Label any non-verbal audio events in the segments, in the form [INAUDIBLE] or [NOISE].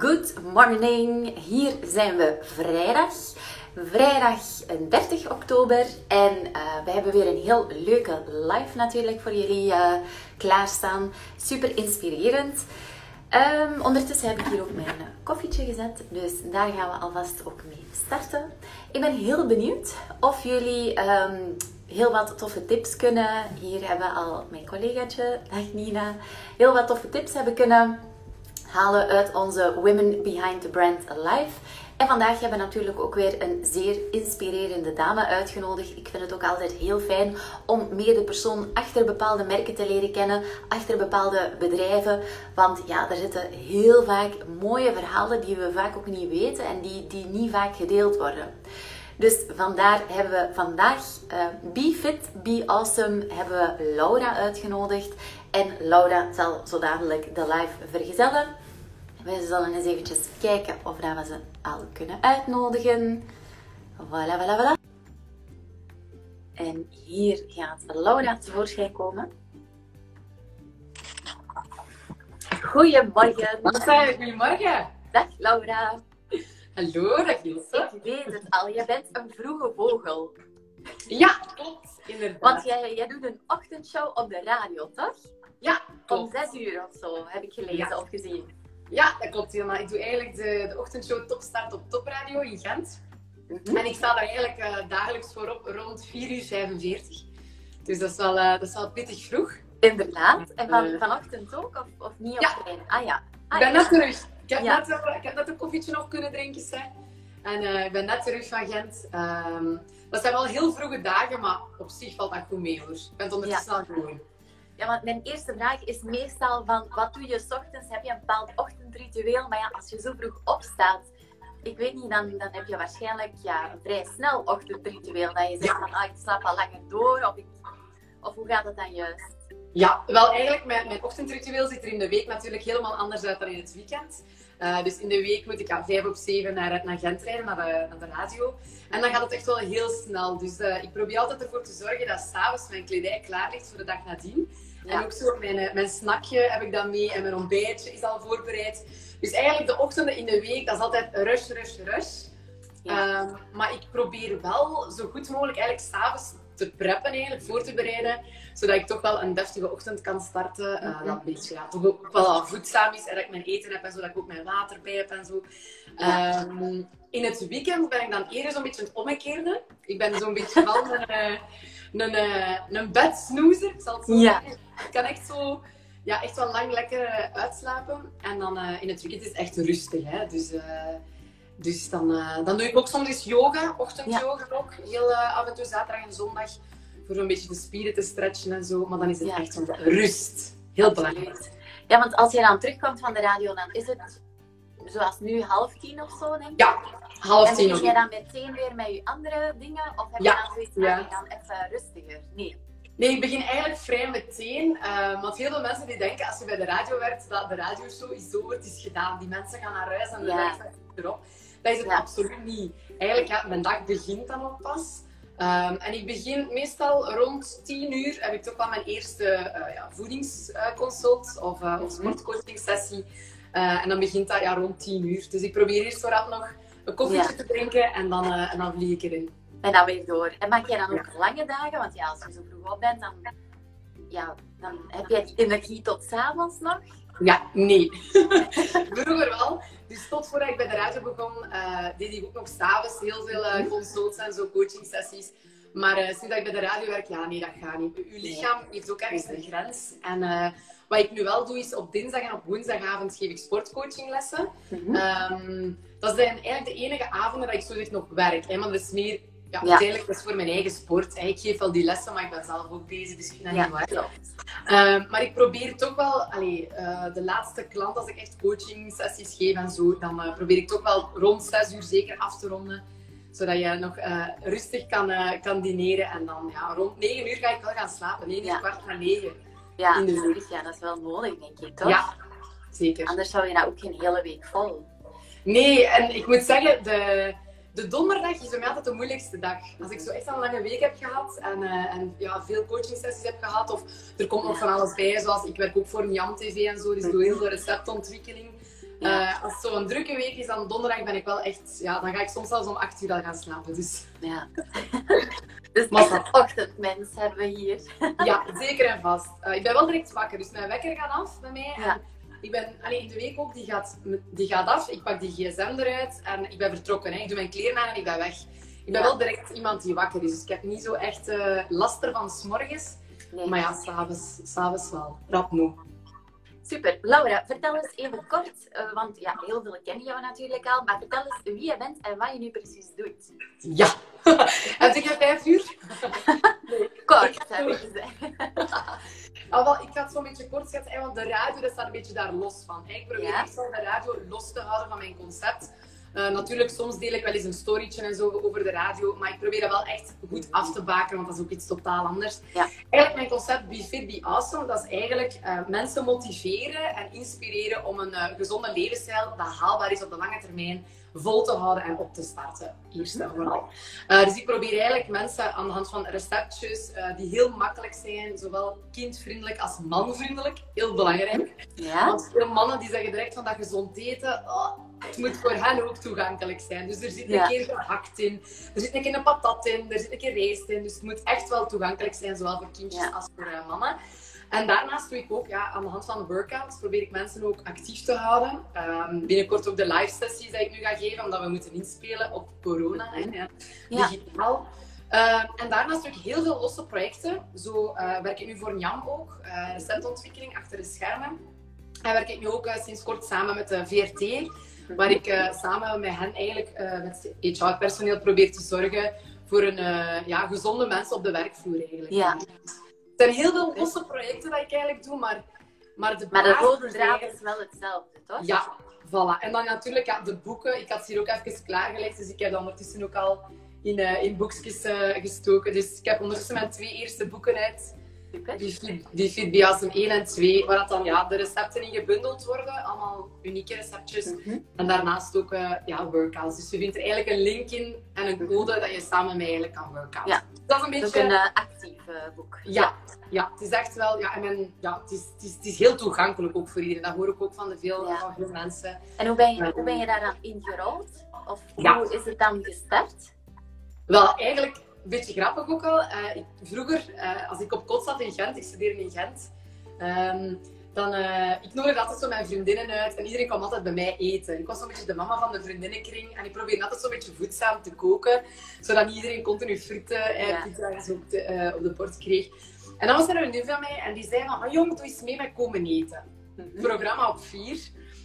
Good morning. Hier zijn we vrijdag. Vrijdag 30 oktober. En uh, we hebben weer een heel leuke live natuurlijk voor jullie uh, klaarstaan. Super inspirerend. Um, ondertussen heb ik hier ook mijn koffietje gezet. Dus daar gaan we alvast ook mee starten. Ik ben heel benieuwd of jullie um, heel wat toffe tips kunnen. Hier hebben al mijn collegaatje, dag Nina. Heel wat toffe tips hebben kunnen halen uit onze Women Behind the Brand Alive. En vandaag hebben we natuurlijk ook weer een zeer inspirerende dame uitgenodigd. Ik vind het ook altijd heel fijn om meer de persoon achter bepaalde merken te leren kennen, achter bepaalde bedrijven. Want ja, er zitten heel vaak mooie verhalen die we vaak ook niet weten en die, die niet vaak gedeeld worden. Dus vandaar hebben we vandaag uh, Be Fit, Be Awesome hebben we Laura uitgenodigd. En Laura zal zo dadelijk de live vergezellen. We zullen eens eventjes kijken of we ze al kunnen uitnodigen. Voilà, voilà, voilà. En hier gaat Laura tevoorschijn komen. Goedemorgen. Goedemorgen. Dag Laura. Hallo, dag Ilse. Ik weet het al, je bent een vroege vogel. Ja, klopt. Inderdaad. Want jij, jij doet een ochtendshow op de radio, toch? Ja, klopt. Om zes uur of zo, heb ik gelezen ja. of gezien. Ja, dat klopt helemaal. Ik doe eigenlijk de, de ochtendshow Topstart op Topradio in Gent. Mm En ik sta daar eigenlijk uh, dagelijks voor op rond 4 uur 45. Dus dat is wel, uh, dat is wel pittig vroeg. Inderdaad. En van, uh, vanochtend ook? Of, of niet op ja. Ah ja. Ah, ik ben net terug. Ik heb, ja. net, ik heb net een koffietje nog kunnen drinken. Hè. En ik ben net terug van Gent. Um, dat zijn wel heel vroege dagen, maar op zich valt dat goed mee hoor. Ik ben het ondertussen ja. al gewoon. Mijn eerste vraag is meestal van, wat doe je s ochtends? Heb je een bepaald ochtendritueel? Maar ja, als je zo vroeg opstaat, ik weet niet, dan, dan heb je waarschijnlijk ja, een vrij snel ochtendritueel. Dat je zegt van, ah, ik slaap al langer door, of, ik, of hoe gaat het dan juist? Ja, wel eigenlijk, mijn, mijn ochtendritueel ziet er in de week natuurlijk helemaal anders uit dan in het weekend. Uh, dus in de week moet ik ja, vijf op zeven naar, naar Gent rijden, naar de, naar de radio. En dan gaat het echt wel heel snel. Dus uh, ik probeer altijd ervoor te zorgen dat s'avonds mijn kledij klaar ligt voor de dag nadien. Ja. En ook zo mijn, mijn snackje heb ik dan mee en mijn ontbijtje is al voorbereid. Dus eigenlijk de ochtenden in de week, dat is altijd rush, rush, rush. Ja. Um, maar ik probeer wel zo goed mogelijk eigenlijk s'avonds te preppen, eigenlijk, voor te bereiden. Zodat ik toch wel een deftige ochtend kan starten. Uh, dat een beetje ja, toch ook wel al voedzaam is en dat ik mijn eten heb en zodat ik ook mijn water bij heb en zo. Um, in het weekend ben ik dan eerder zo'n beetje het omgekeerde. Ik ben zo'n beetje van [LAUGHS] een, een, een bedsnoezer, zal het zo ja. zeggen. Ik kan echt zo, ja, echt wel lang lekker uitslapen. En dan uh, in het weekend is het echt rustig. Hè? Dus, uh, dus dan, uh, dan doe ik ook soms eens yoga, ochtendyoga ja. ook. Heel af en toe zaterdag en zondag. Voor zo'n beetje de spieren te stretchen en zo. Maar dan is het ja. echt zo'n rust. Heel belangrijk. Ja, want als je dan terugkomt van de radio, dan is het zoals nu half tien of zo, denk ik. Ja, half tien. En begin je dan meteen weer met je andere dingen? Of heb je dan zoiets ja. je dan even rustiger? Nee. Nee, ik begin eigenlijk vrij meteen. Uh, want heel veel mensen die denken als je bij de radio werkt, dat de radioshow is over, het is gedaan. Die mensen gaan naar huis en de ja. dag erop. Dat is het Ja. absoluut niet. Eigenlijk, ja, mijn dag begint dan ook pas. Um, en ik begin meestal rond 10 uur heb ik toch wel mijn eerste uh, ja, voedingsconsult of, uh, of sportcoaching sessie. Uh, en dan begint dat ja, rond 10 uur. Dus ik probeer eerst vooraf nog een koffietje Ja. te drinken en dan, en dan vlieg ik erin. En dan weer door. En maak jij dan ook lange dagen? Want ja, als je zo vroeg op bent, dan, ja, dan heb je energie tot s'avonds nog. Ja, nee. [LAUGHS] Vroeger wel. Dus tot voordat ik bij de radio begon, uh, deed ik ook nog s'avonds heel veel uh, consults en zo, coaching sessies. Maar uh, sinds dat ik bij de radio werk, ja, nee, dat gaat niet. Uw lichaam heeft ook ergens een grens. En wat ik nu wel doe, is op dinsdag en op woensdagavond geef ik sportcoachinglessen. Mm -hmm. dat zijn eigenlijk de enige avonden dat ik zo zeg nog werk. Hè, maar dat is meer ja, uiteindelijk dat is voor mijn eigen sport. hè. Ik geef wel die lessen, maar ik ben zelf ook bezig, dus ik Ja, niet waar. Ehm, maar ik probeer toch wel, allee, eh, de laatste klant, als ik echt coaching sessies geef en zo, dan eh, probeer ik toch wel rond 6 uur zeker af te ronden. Zodat je nog eh, rustig kan, eh, kan dineren. En dan ja, rond 9 uur ga ik wel gaan slapen. 9 uur, Ja. kwart na 9. Ja, In de natuurlijk. Ja, dat is wel nodig, denk ik, toch? Ja, zeker. Anders zou je dat ook geen hele week vol. Nee, en ik moet zeggen, de, de donderdag is voor mij altijd de moeilijkste dag. Als ik zo echt een lange week heb gehad en, eh, en ja, veel coaching sessies heb gehad, of er komt nog van alles bij, zoals ik werk ook voor een Jam TV en zo, dus ik doe heel veel receptontwikkeling. Uh, als zo'n drukke week is, dan donderdag ben ik wel echt... Ja, dan ga ik soms zelfs om acht uur al gaan slapen. Dus, ja. [LAUGHS] dus echt een ochtendmens hebben we hier. [LAUGHS] ja, zeker en vast. Uh, ik ben wel direct wakker, dus mijn wekker gaat af bij mij. Ja. En ik ben alleen in de week ook, die gaat, die gaat af. Ik pak die gsm eruit en ik ben vertrokken. Hè. Ik doe mijn kleren aan en ik ben weg. Ik ben wel direct iemand die wakker is. Dus ik heb niet zo echt uh, last ervan s'morgens. Nee. Maar ja, s'avonds, s'avonds wel. Rap moe. Super. Laura, vertel eens even kort, uh, want ja, heel veel kennen jou natuurlijk al, maar vertel eens wie je bent en wat je nu precies doet. Ja, [LAUGHS] heb ik vijf uur? kort, heb ik gezegd. [LAUGHS] Ah, wel, ik ga het zo'n beetje kort schetsen, want de radio dat staat een beetje daar los van. Ik probeer ja? echt wel de radio los te houden van mijn concept. Uh, natuurlijk, soms deel ik wel eens een storytje en zo over de radio, maar ik probeer dat wel echt goed af te baken, want dat is ook iets totaal anders. Ja. Eigenlijk mijn concept Be Fit, Be Awesome, dat is eigenlijk uh, mensen motiveren en inspireren om een uh, gezonde levensstijl dat haalbaar is op de lange termijn vol te houden en op te starten. Eerst en vooral. Uh, dus ik probeer eigenlijk mensen aan de hand van receptjes uh, die heel makkelijk zijn, zowel kindvriendelijk als manvriendelijk, heel belangrijk. Ja. Want veel mannen die zeggen direct van dat gezond eten, oh, het moet voor hen ook toegankelijk zijn. Dus er zit een keer gehakt in, er zit een keer een patat in, er zit een keer rijst in. Dus het moet echt wel toegankelijk zijn, zowel voor kindjes als voor uh, mannen. En daarnaast doe ik ook ja, aan de hand van de workouts, probeer ik mensen ook actief te houden. Um, binnenkort ook de live sessies die ik nu ga geven, omdat we moeten inspelen op corona, hè, ja, digitaal. Uh, en daarnaast doe ik heel veel losse projecten. Zo uh, werk ik nu voor Jan ook, uh, receptontwikkeling achter de schermen. En werk ik nu ook sinds kort samen met de VRT, waar ik samen met hen eigenlijk met HR-personeel probeer te zorgen voor een ja, gezonde mensen op de werkvloer eigenlijk. Ja zijn heel veel losse projecten dat ik eigenlijk doe, maar, maar de Maar de rode draad is wel hetzelfde, toch? Ja, voilà. En dan natuurlijk ja, de boeken. Ik had ze hier ook even klaargelegd, dus ik heb dat ondertussen ook al in, uh, in boekjes uh, gestoken. Dus ik heb ondertussen mijn twee eerste boeken uit. Die, die Fitbiasm 1 en 2, waar dan ja, de recepten in gebundeld worden. Allemaal unieke receptjes. Mhm. En daarnaast ook uh, ja, workouts. Dus je vindt er eigenlijk een link in en een code dat je samen met mij eigenlijk kan workouten. Ja. Dat is een beetje... een uh, actief uh, boek. Ja. ja, het is echt wel... Ja, en men, ja, het, is, het, is, het is heel toegankelijk ook voor iedereen. Dat hoor ik ook van de veel, van veel mensen. En hoe ben je, hoe ben je daar dan ingerold? Of hoe is het dan gestart? Wel, eigenlijk een beetje grappig ook al. Uh, ik, vroeger, uh, als ik op kot zat in Gent, ik studeerde in Gent, um, dan uh, ik nodigde altijd zo mijn vriendinnen uit en iedereen kwam altijd bij mij eten. Ik was zo'n beetje de mama van de vriendinnenkring en ik probeerde altijd zo'n beetje voedzaam te koken, zodat niet iedereen continu frieten en ja. op de, op de bord kreeg. En dan was er een nu van mij en die zei van, oh jong, doe eens mee met komen eten. Mm Programma op vier.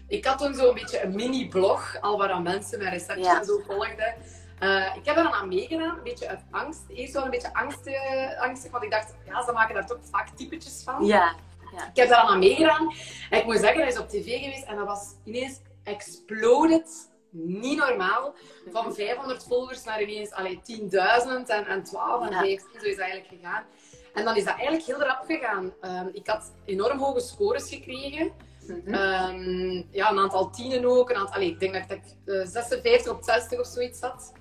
Ik had toen zo'n beetje een mini-blog, al waar mensen mijn receptjes ja. en zo volgden. Uh, ik heb er dan aan meegedaan, een beetje uit angst. Eerst wel een beetje angst, uh, angstig, want ik dacht, ja, ze maken daar toch vaak typetjes van. Ja. ja. Ik heb daar dan aan meegedaan. En ik moet zeggen, hij is op tv geweest en dat was ineens exploded. Niet normaal. Van 500 volgers naar ineens 10.000 en, en 12 en 15. Zo is dat eigenlijk gegaan. En dan is dat eigenlijk heel rap gegaan. Um, ik had enorm hoge scores gekregen. Mm -hmm. um, ja, een aantal tienen ook. Een aantal, allez, ik denk dat ik uh, eh, 56 op 60 of zoiets zat.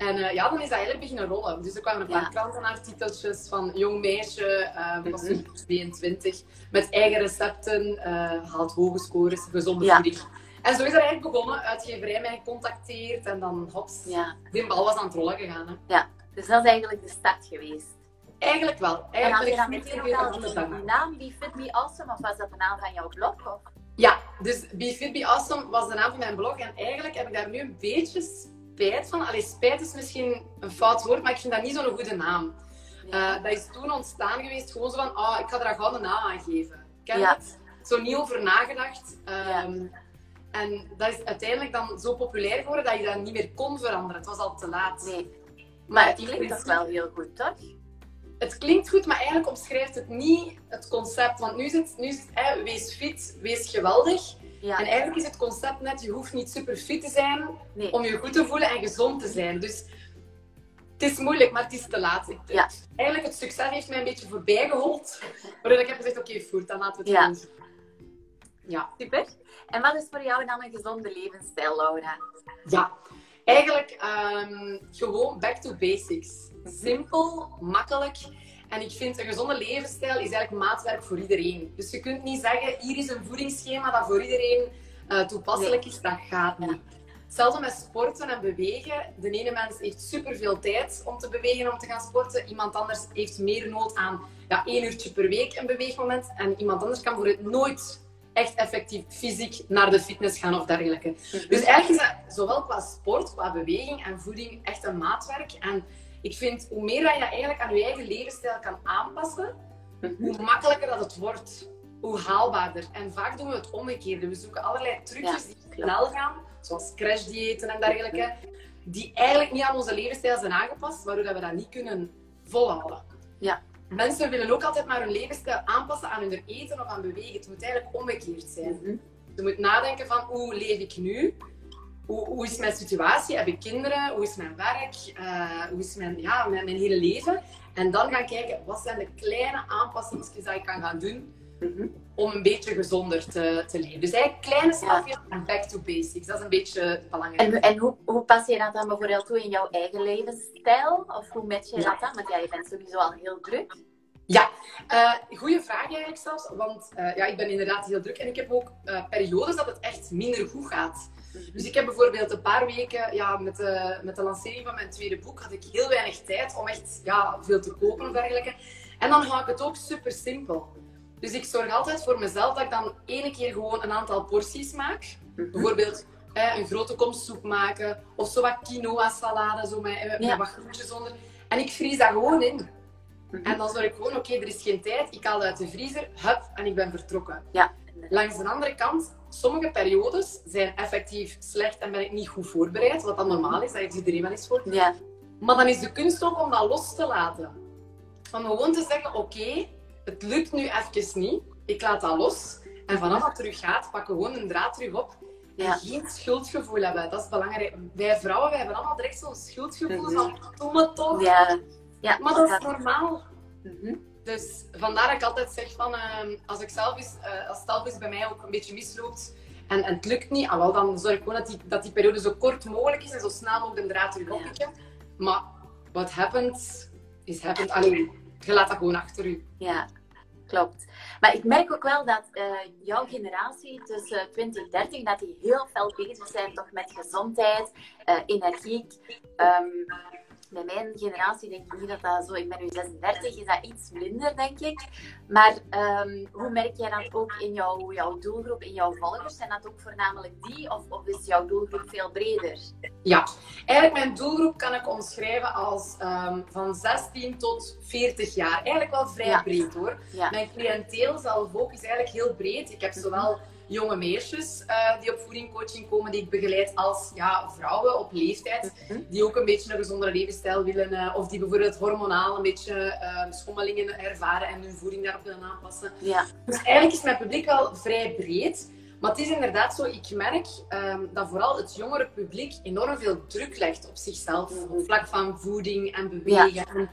En uh, ja, dan is dat eigenlijk beginnen rollen. Dus er kwamen een paar ja. krantenartikeltjes van jong meisje, uh, was mm 22, met eigen recepten, uh, haalt hoge scores, gezonde ja. voeding. En zo is dat eigenlijk begonnen. Uitgeverij mij gecontacteerd en dan hops, ja. die bal was aan het rollen gegaan. Hè. Ja, dus dat is eigenlijk de start geweest. Eigenlijk wel. Eigenlijk en je dan meteen ook die naam Be Fit Be Awesome, of was dat de naam van jouw blog? Of? Ja, dus Be Fit Be Awesome was de naam van mijn blog. En eigenlijk heb ik daar nu een beetje spijt van. Allee, spijt is misschien een fout woord, maar ik vind dat niet zo'n goede naam. Uh, dat is toen ontstaan geweest, gewoon zo van, oh, ik ga er gewoon een naam aan geven. Ik heb ja. zo niet over nagedacht. Um, En dat is uiteindelijk dan zo populair geworden dat je dat niet meer kon veranderen. Het was al te laat. Nee. Maar, het klinkt toch wel heel goed, toch? Het klinkt goed, maar eigenlijk omschrijft het niet het concept. Want nu is het, nu hè, wees fit, wees geweldig. Ja. En eigenlijk is het concept net, je hoeft niet super fit te zijn om je goed te voelen en gezond te zijn. Dus het is moeilijk, maar het is te laat. ja. Eigenlijk het succes heeft mij een beetje voorbij gehold. Waardoor ik heb gezegd, oké, okay, dan laten we het ja. doen. Ja. Super. En wat is voor jou dan een gezonde levensstijl, Laura? Ja, eigenlijk um, gewoon back to basics. Simpel, makkelijk en ik vind een gezonde levensstijl is eigenlijk maatwerk voor iedereen. Dus je kunt niet zeggen, hier is een voedingsschema dat voor iedereen uh, toepasselijk is, dat gaat niet. Hetzelfde met sporten en bewegen. De ene mens heeft superveel tijd om te bewegen, om te gaan sporten. Iemand anders heeft meer nood aan ja, één uurtje per week een beweegmoment. En iemand anders kan voor het nooit echt effectief fysiek naar de fitness gaan of dergelijke. Mhm. Dus eigenlijk is dat zowel qua sport, qua beweging en voeding echt een maatwerk. En ik vind hoe meer dat je eigenlijk aan je eigen levensstijl kan aanpassen, hoe makkelijker dat het wordt. Hoe haalbaarder. En vaak doen we het omgekeerde. We zoeken allerlei trucjes die snel gaan, zoals crashdiëten en dergelijke, die eigenlijk niet aan onze levensstijl zijn aangepast, waardoor we dat niet kunnen volhouden. Ja. Mensen willen ook altijd maar hun levensstijl aanpassen aan hun eten of aan bewegen. Het moet eigenlijk omgekeerd zijn. Mhm. Je moet nadenken van hoe leef ik nu? Hoe, hoe is mijn situatie? Heb ik kinderen? Hoe is mijn werk? Uh, hoe is mijn, ja, mijn, mijn, hele leven? En dan gaan kijken, wat zijn de kleine aanpassingen die ik kan gaan doen mhm. om een beetje gezonder te, te leven. Dus eigenlijk kleine stapjes en back to basics. Dat is een beetje belangrijk. En, en hoe, hoe pas je dat dan bijvoorbeeld toe in jouw eigen levensstijl? Of hoe match je dat dan? Want ja, je bent sowieso al heel druk. Ja, uh, goede vraag eigenlijk zelfs. Want uh, ja, ik ben inderdaad heel druk en ik heb ook uh, periodes dat het echt minder goed gaat. Dus ik heb bijvoorbeeld een paar weken ja, met, de, met de lancering van mijn tweede boek had ik heel weinig tijd om echt ja, veel te kopen of dergelijke. En dan hou ik het ook super simpel. Dus ik zorg altijd voor mezelf dat ik dan ene keer gewoon een aantal porties maak. Mhm. Bijvoorbeeld een grote kom soep maken of zo wat quinoa salade, zo met, met wat groentjes onder. En ik vries dat gewoon in. Mhm. En dan zorg ik gewoon, oké, er is geen tijd. Ik haal het uit de vriezer, hup, en ik ben vertrokken. Ja. Langs de andere kant, sommige periodes zijn effectief slecht en ben ik niet goed voorbereid, wat dan normaal is, dat heeft iedereen wel eens voor. Ja. Maar dan is de kunst ook om dat los te laten. Om gewoon te zeggen, oké, het lukt nu even niet, ik laat dat los. En vanaf dat terug gaat, pak gewoon een draad terug op. En geen schuldgevoel hebben. Dat is belangrijk. Wij vrouwen wij hebben allemaal direct zo'n schuldgevoel van, doe me toch. Ja. Ja, maar dat is normaal. Mhm. Dus vandaar dat ik altijd zeg van, uh, als ik zelf eens, uh, als zelf eens bij mij ook een beetje misloopt en, en het lukt niet, ah, wel, dan zorg ik gewoon dat die, dat die periode zo kort mogelijk is en zo snel mogelijk de draad terug oppikken. Ja. Maar what happens, is happened. Alleen, je laat dat gewoon achter u. Ja, klopt. Maar ik merk ook wel dat uh, jouw generatie tussen 20 en 30, dat die heel veel bezig zijn toch met gezondheid, uh, energiek. Um, bij mijn generatie denk ik niet dat dat zo... Ik ben nu 36, is dat iets minder, denk ik. Maar um, hoe merk jij dat ook in jouw, jouw doelgroep, in jouw volgers? Zijn dat ook voornamelijk die? Of, of is jouw doelgroep veel breder? Ja, eigenlijk mijn doelgroep kan ik omschrijven als um, van 16 tot 40 jaar. Eigenlijk wel vrij ja. breed, hoor. Ja. Mijn cliënteel zelf ook is eigenlijk heel breed. Ik heb zowel jonge meisjes uh, die op voedingcoaching komen, die ik begeleid als ja, vrouwen op leeftijd, mhm. die ook een beetje een gezondere levensstijl willen, uh, of die bijvoorbeeld hormonaal een beetje uh, schommelingen ervaren en hun voeding daarop willen aanpassen. Ja. Dus eigenlijk is mijn publiek wel vrij breed. Maar het is inderdaad zo, ik merk um, dat vooral het jongere publiek enorm veel druk legt op zichzelf, mhm. op vlak van voeding en bewegen. Ja.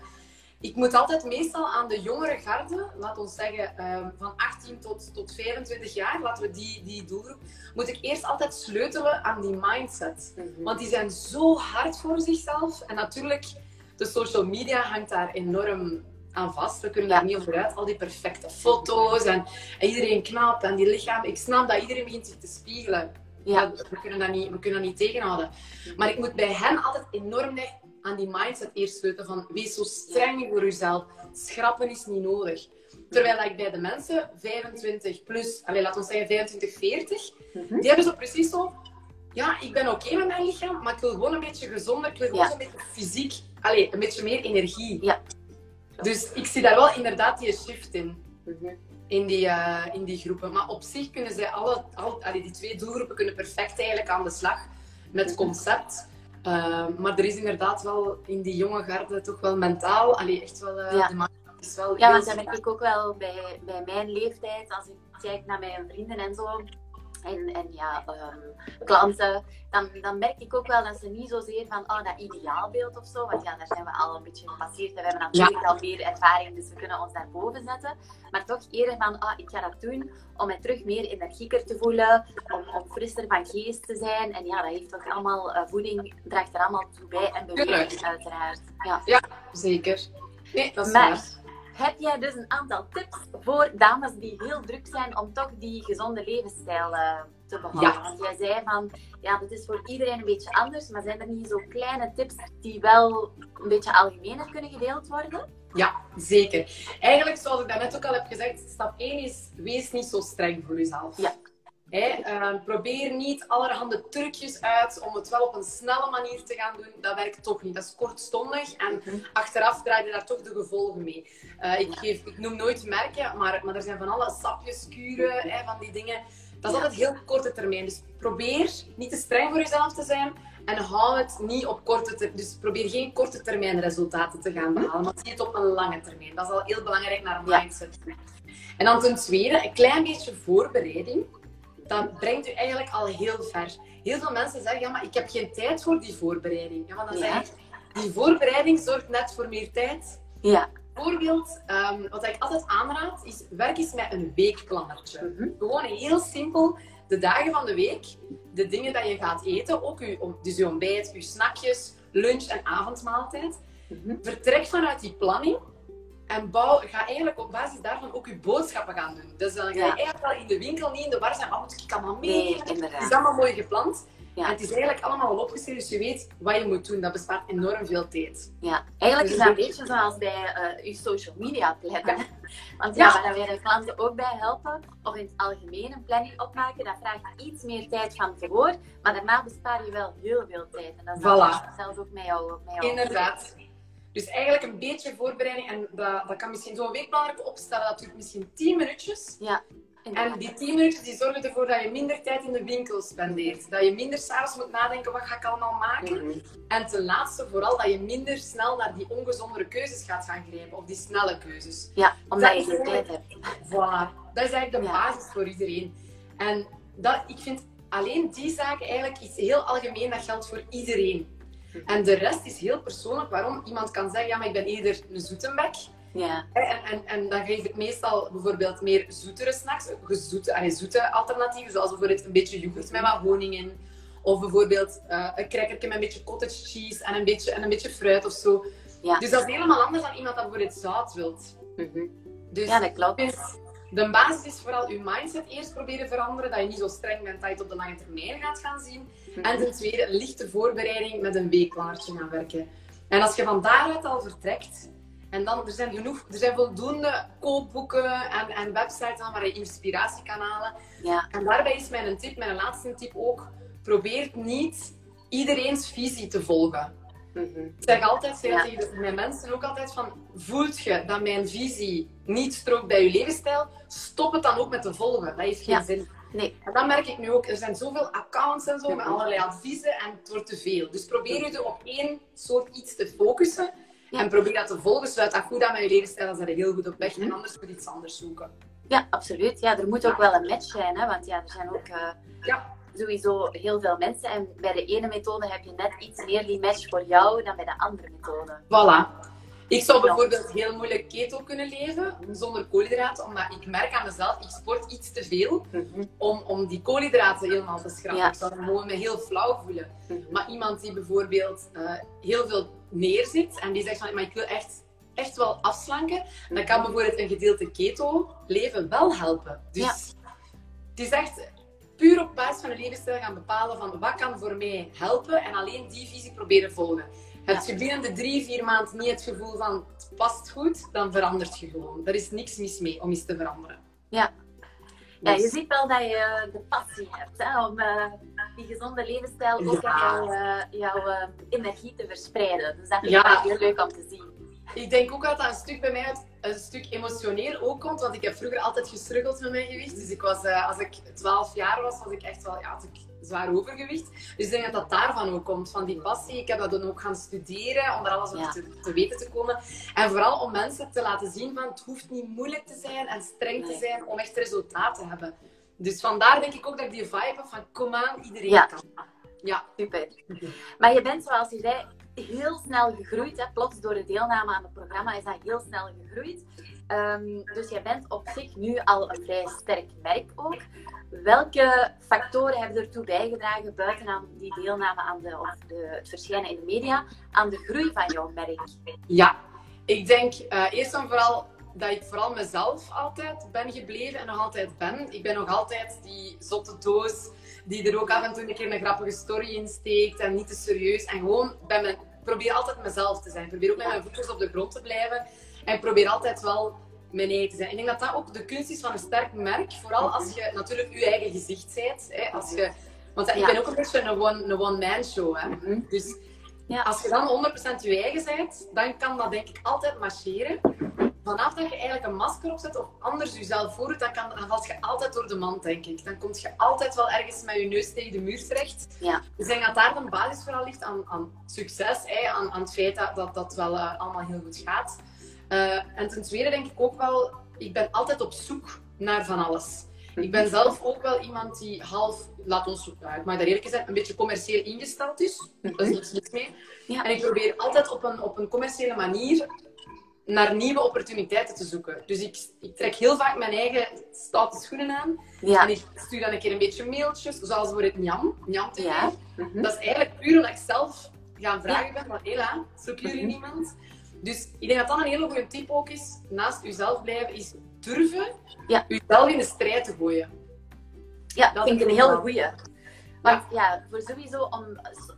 Ik moet altijd meestal aan de jongere garde, laat ons zeggen um, van 18 tot, tot 25 jaar, laten we die, die doelgroep, moet ik eerst altijd sleutelen aan die mindset. Mhm. Want die zijn zo hard voor zichzelf. En natuurlijk, de social media hangt daar enorm aan vast. We kunnen daar niet onderuit. Al die perfecte foto's en, en, iedereen knap en die lichaam. Ik snap dat iedereen begint zich te spiegelen. Ja. We, kunnen dat niet, we kunnen dat niet tegenhouden. Maar ik moet bij hen altijd enorm aan die mindset eerst sleutelen van wees zo streng voor jezelf. Schrappen is niet nodig. Terwijl ik bij de mensen 25 plus, allez, laten we zeggen 25, 40, mhm. die hebben zo precies zo, ja, ik ben oké met mijn lichaam, maar ik wil gewoon een beetje gezonder, ik wil gewoon een beetje fysiek, allez, een beetje meer energie. Ja. Dus ik zie daar wel inderdaad die shift in. Mhm. In die, uh, in die groepen. Maar op zich kunnen zij alle, al, die twee doelgroepen kunnen perfect eigenlijk aan de slag met het concept. Uh, maar er is inderdaad wel in die jonge garde toch wel mentaal, allee, echt wel, uh, ja. de is wel Ja, want dat merk ik ook wel bij, bij mijn leeftijd, als ik kijk naar mijn vrienden en zo, en, en ja, um, klanten, dan, dan merk ik ook wel dat ze niet zozeer van oh, dat ideaalbeeld of zo, want ja, daar zijn we al een beetje gepasseerd en we hebben natuurlijk al meer ervaring, dus we kunnen ons daarboven zetten. Maar toch eerder van, oh, ik ga dat doen om mij terug meer energieker te voelen, om, om frisser van geest te zijn. En ja, dat heeft toch allemaal, uh, voeding draagt er allemaal toe bij en beweging uiteraard. Ja, ja zeker. Nee, dat is maar, heb jij dus een aantal tips voor dames die heel druk zijn om toch die gezonde levensstijl uh, te behouden. Ja. Want jij zei van, ja, dat is voor iedereen een beetje anders, maar zijn er niet zo kleine tips die wel een beetje algemener kunnen gedeeld worden? Ja, zeker. Eigenlijk, zoals ik daarnet ook al heb gezegd, stap 1 is, wees niet zo streng voor jezelf. Ja. Uh, probeer niet allerhande trucjes uit om het wel op een snelle manier te gaan doen. Dat werkt toch niet. Dat is kortstondig en achteraf draai je daar toch de gevolgen mee. Uh, ik, geef, ik noem nooit merken, maar, maar er zijn van alle sapjes, kuren, van die dingen. Dat is altijd heel korte termijn. Dus probeer niet te streng voor jezelf te zijn en hou het niet op korte termijn. Dus probeer geen korte termijn resultaten te gaan behalen, maar zie het op een lange termijn. Dat is al heel belangrijk naar een mindset. En dan ten tweede, een klein beetje voorbereiding. Dat brengt u eigenlijk al heel ver. Heel veel mensen zeggen, ja, maar ik heb geen tijd voor die voorbereiding. Ja, maar dan zeg ik, die voorbereiding zorgt net voor meer tijd. Ja. Bijvoorbeeld, um, wat ik altijd aanraad, is werk eens met een weekplannertje. Mhm. Gewoon heel simpel, de dagen van de week, de dingen dat je gaat eten, ook uw, dus je ontbijt, je snackjes, lunch en avondmaaltijd. Mm Vertrek vanuit die planning en bouw, ga eigenlijk op basis daarvan ook je boodschappen gaan doen. Dus dan ga je eigenlijk wel in de winkel niet in de war zijn, wat moet ik allemaal mee? Nee, Het is allemaal mooi gepland. Ja. En het is eigenlijk allemaal al opgeschreven, dus je weet wat je moet doen. Dat bespaart enorm veel tijd. Ja, eigenlijk is dat een beetje zoals bij uh, je social media plannen. [LAUGHS] Want ja, ja. daar willen klanten ook bij helpen. Of in het algemeen een planning opmaken. Dat vraagt iets meer tijd van tevoren. Maar daarna bespaar je wel heel veel tijd. En dat is voilà. zelf ook met jou. Met jou Inderdaad. Dus eigenlijk een beetje voorbereiding. En dat, dat kan misschien zo'n weekplanner opstellen. Dat duurt misschien 10 minuutjes. Ja. En die 10 minuutjes die zorgen ervoor dat je minder tijd in de winkel spendeert. Dat je minder s'avonds moet nadenken, wat ga ik allemaal maken? Mhm. En ten laatste vooral dat je minder snel naar die ongezondere keuzes gaat gaan grijpen. Of die snelle keuzes. Ja, omdat je geen tijd hebt. Voilà. Dat is eigenlijk de basis voor iedereen. En dat, ik vind alleen die zaken eigenlijk iets heel algemeen. Dat geldt voor iedereen. En de rest is heel persoonlijk. Waarom iemand kan zeggen, ja, maar ik ben eerder een zoetenbek. Ja. En, en, en dan geef ik meestal bijvoorbeeld meer zoetere snacks, gezoete, zoete alternatieven, zoals bijvoorbeeld een beetje yoghurt met wat honing in. Of bijvoorbeeld uh, een crackertje met een beetje cottage cheese en een beetje, en een beetje fruit of zo. Ja. Dus dat is helemaal anders dan iemand dat bijvoorbeeld zout wilt. Mm dus ja, dat klopt. De basis is vooral je mindset eerst proberen veranderen, dat je niet zo streng bent, dat je het op de lange termijn gaat gaan zien. En ten tweede, lichte voorbereiding met een weekplaatje gaan werken. En als je van daaruit al vertrekt, en dan, er zijn genoeg, er zijn voldoende koopboeken en, en websites waar je inspiratie kan halen. Ja. En daarbij is mijn tip, mijn laatste tip ook, probeer niet iedereen's visie te volgen. Mhm. Ik zeg altijd zeg tegen mijn mensen ook altijd van, voelt je dat mijn visie niet strookt bij je levensstijl, stop het dan ook met te volgen. Dat heeft geen zin. Nee. En dat merk ik nu ook. Er zijn zoveel accounts en zo met allerlei adviezen en het wordt te veel. Dus probeer je op één soort iets te focussen en probeer dat te volgen. Sluit dat goed aan met je levensstijl, dan zijn je heel goed op weg. En anders moet je iets anders zoeken. Ja, absoluut. Ja, er moet ook wel een match zijn, hè? want ja, er zijn ook uh, ja. Sowieso heel veel mensen. En bij de ene methode heb je net iets meer die match voor jou dan bij de andere methode. Voilà. Ik zou bijvoorbeeld heel moeilijk keto kunnen leven zonder koolhydraten, omdat ik merk aan mezelf, ik sport iets te veel mhm. om, om die koolhydraten helemaal te schrappen. Ik zou me gewoon me heel flauw voelen. Mhm. Maar iemand die bijvoorbeeld uh, heel veel neerzit en die zegt van, maar ik wil echt, echt wel afslanken, dan kan bijvoorbeeld een gedeelte keto leven wel helpen. Dus het is echt puur op basis van een levensstijl gaan bepalen van wat kan voor mij helpen en alleen die visie proberen volgen. Heb je binnen de drie, vier maanden niet het gevoel van het past goed, dan verandert je gewoon. Er is niks mis mee om iets te veranderen. Ja. Ja, je dus- ziet wel dat je de passie hebt hè, om uh, die gezonde levensstijl ook ja. jouw, uh, jouw uh, energie te verspreiden. Dus dat is ja. heel leuk om te zien. Ik denk ook dat dat een stuk bij mij een stuk emotioneel ook komt, want ik heb vroeger altijd gestruggeld met mijn gewicht. Dus ik was, als ik 12 jaar was, was ik echt wel, ja, ik zwaar overgewicht. Dus ik denk dat dat daarvan ook komt, van die passie. Ik heb dat dan ook gaan studeren, om daar alles over te, te, weten te komen. En vooral om mensen te laten zien van het hoeft niet moeilijk te zijn en streng te zijn om echt resultaat te hebben. Dus vandaar denk ik ook dat ik die vibe heb van kom aan, iedereen ja. kan. Ja, super. Maar je bent, zoals je zei, heel snel gegroeid. Hè? Plots door de deelname aan het programma is dat heel snel gegroeid. Um, dus je bent op zich nu al een vrij sterk merk ook. Welke factoren hebben ertoe bijgedragen, buiten aan die deelname aan de, of de, het verschijnen in de media, aan de groei van jouw merk? Ja, ik denk uh, eerst en vooral dat ik vooral mezelf altijd ben gebleven en nog altijd ben. Ik ben nog altijd die zotte doos die er ook af en toe een keer een grappige story in steekt en niet te serieus. En gewoon ben mijn, probeer altijd mezelf te zijn. Probeer ook met mijn voetjes op de grond te blijven. En probeer altijd wel mijn eigen te zijn. Ik denk dat dat ook de kunst is van een sterk merk. Vooral als je natuurlijk je eigen gezicht bent. Hè, als je, want ik ben ook een beetje een one-man one show. Hè. Mhm. Dus Ja. als je dan 100% je eigen bent, dan kan dat denk ik altijd marcheren. Vanaf dat je eigenlijk een masker opzet of anders jezelf voordoet, dan, kan, dan valt je altijd door de mand, denk ik. Dan kom je altijd wel ergens met je neus tegen de muur terecht. Ja. Dus ik denk dat daar een basis vooral ligt aan, aan succes, hè, aan, aan het feit dat dat, dat wel eh, allemaal heel goed gaat. Eh, en ten tweede denk ik ook wel, ik ben altijd op zoek naar van alles. Ik ben zelf ook wel iemand die half, laat ons, ik mag daar eerlijk zijn, een beetje commercieel ingesteld is. Daar is niks mis mee. Ja. En ik probeer altijd op een, op een commerciële manier naar nieuwe opportuniteiten te zoeken. Dus ik, ik trek heel vaak mijn eigen stoute schoenen aan. Ja. En ik stuur dan een keer een beetje mailtjes, zoals voor het Njam, Njam TV. Ja. Mhm. Dat is eigenlijk puur omdat ik zelf gaan vragen ben van Ela, zoeken jullie Mhm. niemand? Dus ik denk dat dat een hele goede tip ook is, naast jezelf blijven, is durven Ja. jezelf in de strijd te gooien. Ja, Dat vind ik een hele wel. Want ja, voor sowieso, om,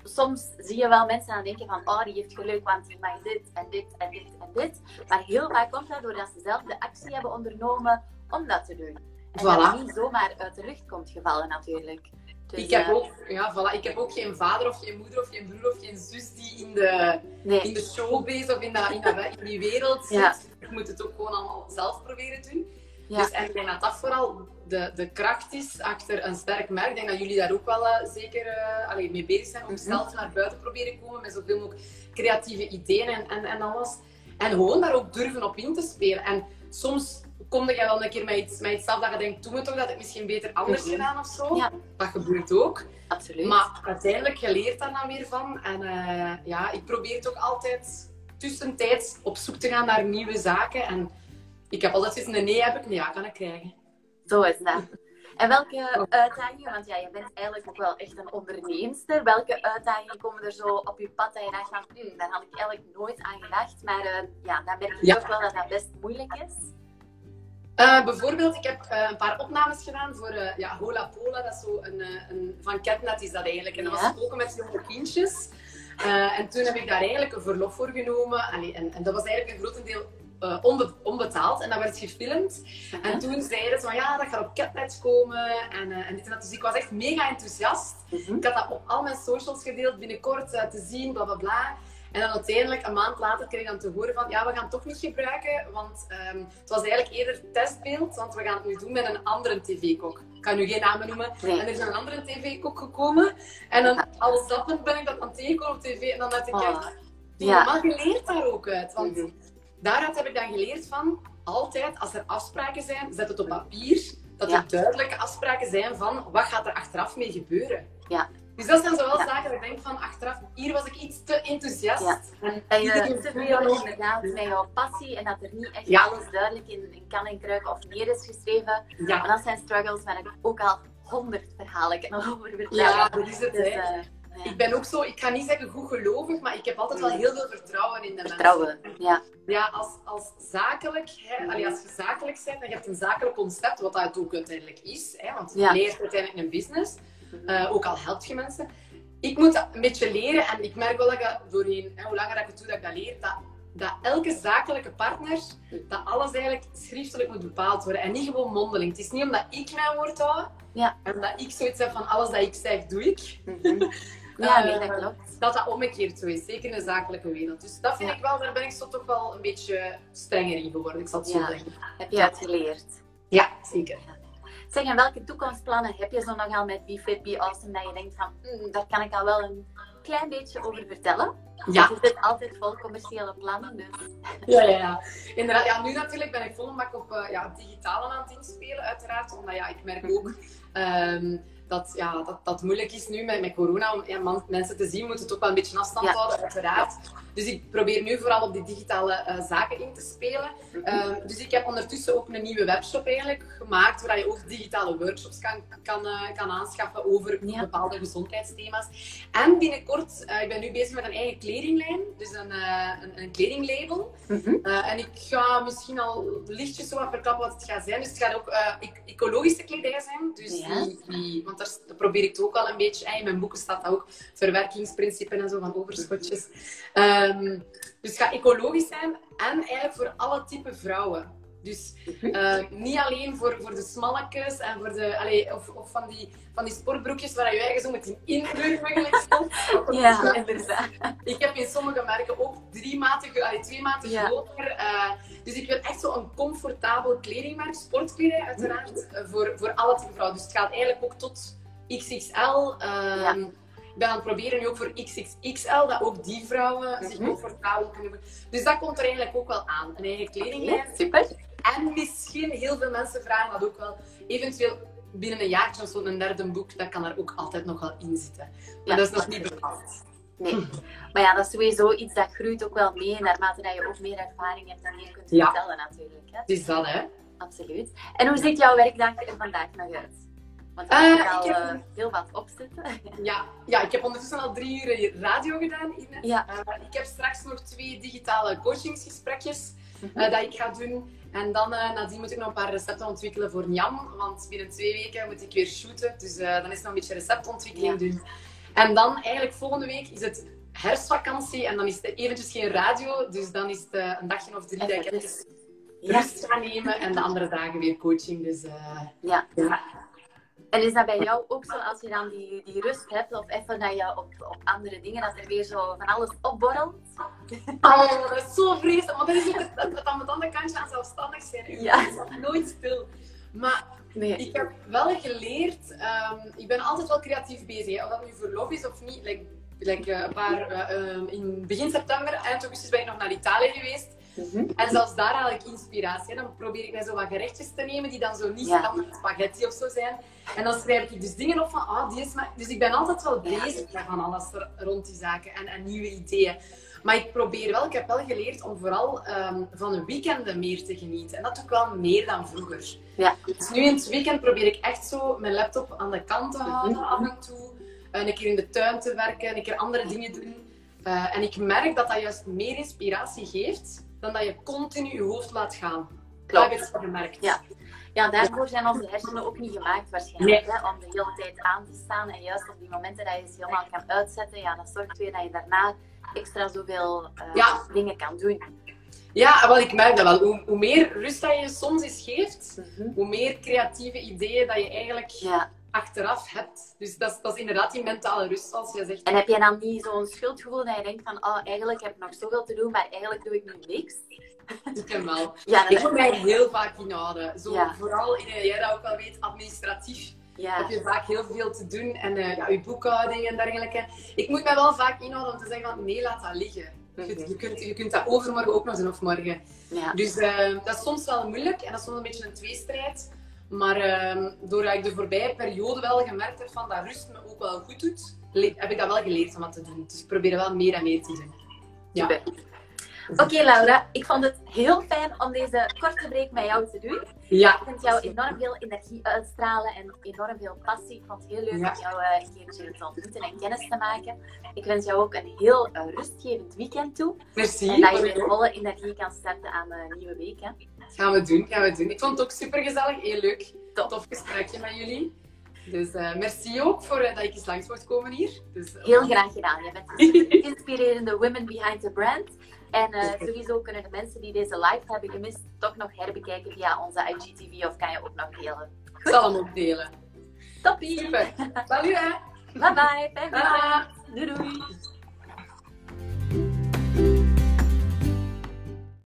soms zie je wel mensen aan denken van, oh, die heeft geluk, want die mag dit en dit en dit en dit. Maar heel vaak komt dat doordat ze zelf de actie hebben ondernomen om dat te doen. En dat Voilà. het niet zomaar uit de lucht komt gevallen natuurlijk. Dus, ik, heb eh, ook, ja, voilà, ik heb ook geen vader of geen moeder of geen broer of geen zus die in de, nee. in de showbiz of in, dat, in, dat, in die wereld zit. Ja. Je moet het ook gewoon allemaal zelf proberen doen. Ja. Dus en ik denk dat dat vooral de, de kracht is achter een sterk merk. Ik denk dat jullie daar ook wel eh, zeker allee, mee bezig zijn om Mhm. zelf naar buiten proberen te komen met zoveel mogelijk creatieve ideeën en, en, en alles. En gewoon daar ook durven op in te spelen. En soms kom je wel een keer met iets, met iets af dat je denkt, doe me toch dat ik misschien beter anders Mhm. gedaan of zo. Ja. Dat gebeurt ook. Absoluut. Maar uiteindelijk, je leert daar dan weer van. En eh, ja, ik probeer het ook altijd tussentijds op zoek te gaan naar nieuwe zaken. En ik heb altijd zoiets, een nee heb ik, een ja kan ik krijgen. Zo is dat. En welke uitdagingen, want ja, je bent eigenlijk ook wel echt een onderneemster. Welke uitdagingen komen er zo op je pad dat je dacht van, hm, daar had ik eigenlijk nooit aan gedacht. Maar eh, ja, dan merk je Ja. toch wel dat dat best moeilijk is. Eh, bijvoorbeeld, ik heb eh, een paar opnames gedaan voor ja, Hola Pola. Dat is zo een, een, van Catnet is dat eigenlijk. En dat Ja. was ook met jonge kindjes. En toen heb ik daar eigenlijk een verlof voor genomen. Allee, en, en dat was eigenlijk een grotendeel eh, onbe- onbetaald. En dat werd gefilmd. En toen zeiden ze van ja, dat gaat op Catnet komen. En, eh, en dit en dat. Dus ik was echt mega enthousiast. Mhm. Ik had dat op al mijn socials gedeeld, binnenkort eh, te zien, bla bla bla. En dan uiteindelijk, een maand later, kreeg ik dan te horen van ja, we gaan het toch niet gebruiken. Want ehm, het was eigenlijk eerder testbeeld, want we gaan het nu doen met een andere tv-kok. Ik kan nu geen namen noemen. Nee. En er is een andere tv-kok gekomen. En dan, al zappend ben ik dat aan het tegenkomen op tv. En dan dacht ik Oh, echt, ja. maar je leert daar ook uit. Want Mhm. Daaruit heb ik dan geleerd van, altijd als er afspraken zijn, zet het op papier. Dat Ja. er duidelijke afspraken zijn van, wat gaat er achteraf mee gebeuren. Ja. Dus dat zijn zowel Ja. zaken dat ik denk van, achteraf, hier was ik iets te enthousiast. Ja. En Dat iedereen je te veel inderdaad met jouw passie en dat er niet echt Ja. alles duidelijk in, in kan en kruiken of neer is geschreven. Ja, Maar dat zijn struggles waar ik ook al honderd verhalen kan over vertellen. ja, dat is het. Dus, hè. Ik ben ook zo, ik ga niet zeggen goed gelovig, maar ik heb altijd wel heel veel vertrouwen in de mensen. Vertrouwen, ja. Ja, als, als zakelijk, hè, allee, als je zakelijk bent en je hebt een zakelijk concept, wat dat ook uiteindelijk is, hè, want je Ja. leert uiteindelijk een business, eh, ook al helpt je mensen. Ik moet dat een beetje leren en ik merk wel dat ik dat doorheen, hè, hoe langer dat ik het doe, dat ik dat leer, dat, dat elke zakelijke partner, dat alles eigenlijk schriftelijk moet bepaald worden en niet gewoon mondeling. Het is niet omdat ik mijn woord hou Ja. en omdat ik zoiets heb van alles dat ik zeg, doe ik, Mhm. [LAUGHS] Ja, nee, Eh, dat klopt. dat dat omgekeerd zo is, zeker in de zakelijke wereld. Dus dat vind Ja. ik wel, daar ben ik zo toch wel een beetje strenger in geworden, ik zal het zo Ja. zeggen. Heb je uitgeleerd. Ja, zeker. Zeg, en welke toekomstplannen heb je zo nogal met Be Fit, Be Awesome, dat je denkt van, "Hmm, daar kan ik al wel een klein beetje over vertellen? Ja. Want Je zit altijd vol commerciële plannen, dus... [LAUGHS] Ja, ja, ja. Inderdaad, ja, nu natuurlijk ben ik vol een bak op eh, ja, digitale aan het inspelen, uiteraard. Omdat ja, ik merk ook [LAUGHS] ehm, dat, ja, dat dat moeilijk is nu met, met corona. Om ja, man- mensen te zien, moeten toch wel een beetje afstand houden, uiteraard. Dus ik probeer nu vooral op die digitale eh, zaken in te spelen. Ehm, dus ik heb ondertussen ook een nieuwe webshop eigenlijk gemaakt, waar je ook digitale workshops kan, kan, eh, kan aanschaffen over bepaalde gezondheidsthema's. En binnenkort, uh, ik ben nu bezig met een eigen kledinglijn, dus een, een, een, kledinglabel. Mhm. en ik ga misschien al lichtjes zo wat verklappen wat het gaat zijn. Dus het gaat ook ecologische kledij zijn. Dus die, die, want daar, probeer ik het ook al een beetje, in mijn boeken staat dat ook, verwerkingsprincipes en zo van overschotjes. Um, dus het gaat ecologisch zijn en eigenlijk voor alle type vrouwen. Dus uh, niet alleen voor, voor de smalletjes en voor de, allee, of, of van, die, van die sportbroekjes waar je eigen zo met een indruk eigenlijk Ja, inderdaad. Ik heb in sommige merken ook drie maten, allee, twee maten groter. Uh, dus ik wil echt zo een comfortabel kledingmerk, sportkleding uiteraard, uh, voor, voor alle type vrouwen. Dus het gaat eigenlijk ook tot XXL. Ja ben aan het proberen nu ook voor XXXL, dat ook die vrouwen zich mhm. comfortabel kunnen voelen. Dus dat komt er eigenlijk ook wel aan. Een eigen kledinglijn. super. En misschien, heel veel mensen vragen dat ook wel, eventueel binnen een jaartje of zo'n derde boek, dat kan er ook altijd nog wel in zitten. Maar dat is nog niet bepaald. Nee, maar ja, dat is sowieso iets dat groeit ook wel mee, naarmate dat je ook meer ervaring hebt en meer kunt vertellen natuurlijk. Hè? Is dat, hè? Absoluut. En hoe ziet jouw werkdag er vandaag nog uit? Want daar uh, al heb... uh, heel wat opzetten. [LAUGHS] ja, ja, ik heb ondertussen al drie uur radio gedaan. Ines. Ja. Uh, ik heb straks nog twee digitale coachingsgesprekjes mm -hmm. dat ik ga doen. En dan nadien moet ik nog een paar recepten ontwikkelen voor Njam. Want binnen twee weken moet ik weer shooten. Dus dan is nog een beetje receptontwikkeling ja. doen. En dan eigenlijk volgende week is het herfstvakantie. En dan is het eventjes geen radio. Dus dan is het een dagje of drie dat ik even rust ga nemen. En de andere dagen weer coaching. Dus ja. ja. En is dat bij jou ook zo als je dan die, die rust hebt, of even dat je op, op andere dingen, dat er weer zo van alles opborrelt? Oh, dat is zo vreselijk, want dat is ook het, aan het andere kantje aan zelfstandig zijn. Ja. nooit stil. Maar nee. ik heb wel geleerd, um, ik ben altijd wel creatief bezig, hè. of dat nu verlof is of niet. Like, like, uh, een paar, uh, um, in begin september, eind augustus ben ik nog naar Italië geweest. Mhm. En zelfs daar haal ik inspiratie. Dan probeer ik mij zo wat gerechtjes te nemen die dan zo niet ja. standaard spaghetti of zo zijn. En dan schrijf ik dus dingen op van, ah, die is maar... Dus ik ben altijd wel bezig met van alles rond die zaken en, en, nieuwe ideeën. Maar ik probeer wel, ik heb wel geleerd om vooral um, van de weekenden meer te genieten. En dat doe ik wel meer dan vroeger. Ja. Dus nu in het weekend probeer ik echt zo mijn laptop aan de kant te houden mhm. af en toe. een keer in de tuin te werken, een keer andere dingen doen. Uh, en ik merk dat dat juist meer inspiratie geeft dan dat je continu je hoofd laat gaan. Klopt. Dat heb ik gemerkt. Ja. ja, daarvoor zijn onze hersenen ook niet gemaakt waarschijnlijk. Hè, om de hele tijd aan te staan. En juist op die momenten dat je ze helemaal kan uitzetten, ja, dat zorgt weer dat je daarna extra zoveel uh, dingen kan doen. Ja, wel, ik merk dat wel. Hoe, hoe meer rust dat je soms eens geeft, mhm. hoe meer creatieve ideeën dat je eigenlijk ja. Achteraf hebt. Dus dat is, dat is inderdaad die mentale rust, zoals je zegt. En heb je dan niet zo'n schuldgevoel dat je denkt van, oh, eigenlijk heb ik nog zoveel te doen, maar eigenlijk doe ik nu niks? Ik ken wel. Ja, ik moet mij heel vaak inhouden. Zo, Vooral, in, jij dat ook wel weet, administratief. Ja. heb je vaak heel veel te doen en uh, ja, je boekhouding en dergelijke. Ik moet mij wel vaak inhouden om te zeggen van nee, laat dat liggen. Je, je, kunt, je kunt dat overmorgen ook nog doen of morgen. Ja. Dus uh, dat is soms wel moeilijk en dat is soms een beetje een tweestrijd. Maar uh, doordat ik de voorbije periode wel gemerkt heb van dat rust me ook wel goed doet, heb ik dat wel geleerd om dat te doen. Dus ik probeer wel meer en meer te doen. Ja. Oké Laura, ik vond het heel fijn om deze korte break met jou te doen. Ja. Ik vind jou enorm veel energie uitstralen en enorm veel passie. Ik vond het heel leuk om jou uh, een keertje te ontmoeten en kennis te maken. Ik wens jou ook een heel uh, rustgevend weekend toe. Merci. En dat je weer volle energie kan starten aan de nieuwe week. Hè. Gaan we doen, gaan we doen. Ik vond het ook super gezellig, heel leuk. Tof gesprekje met jullie. Dus uh, merci ook voor uh, dat ik eens langs mocht komen hier. Dus, uh, Heel graag gedaan. Je bent een [LAUGHS] inspirerende women behind the brand. En sowieso kunnen de mensen die deze live hebben gemist toch nog herbekijken via onze IGTV of kan je ook nog delen. Ik zal hem ook delen. Toppie. Super. Bye bye. Bye bye. Doei doei.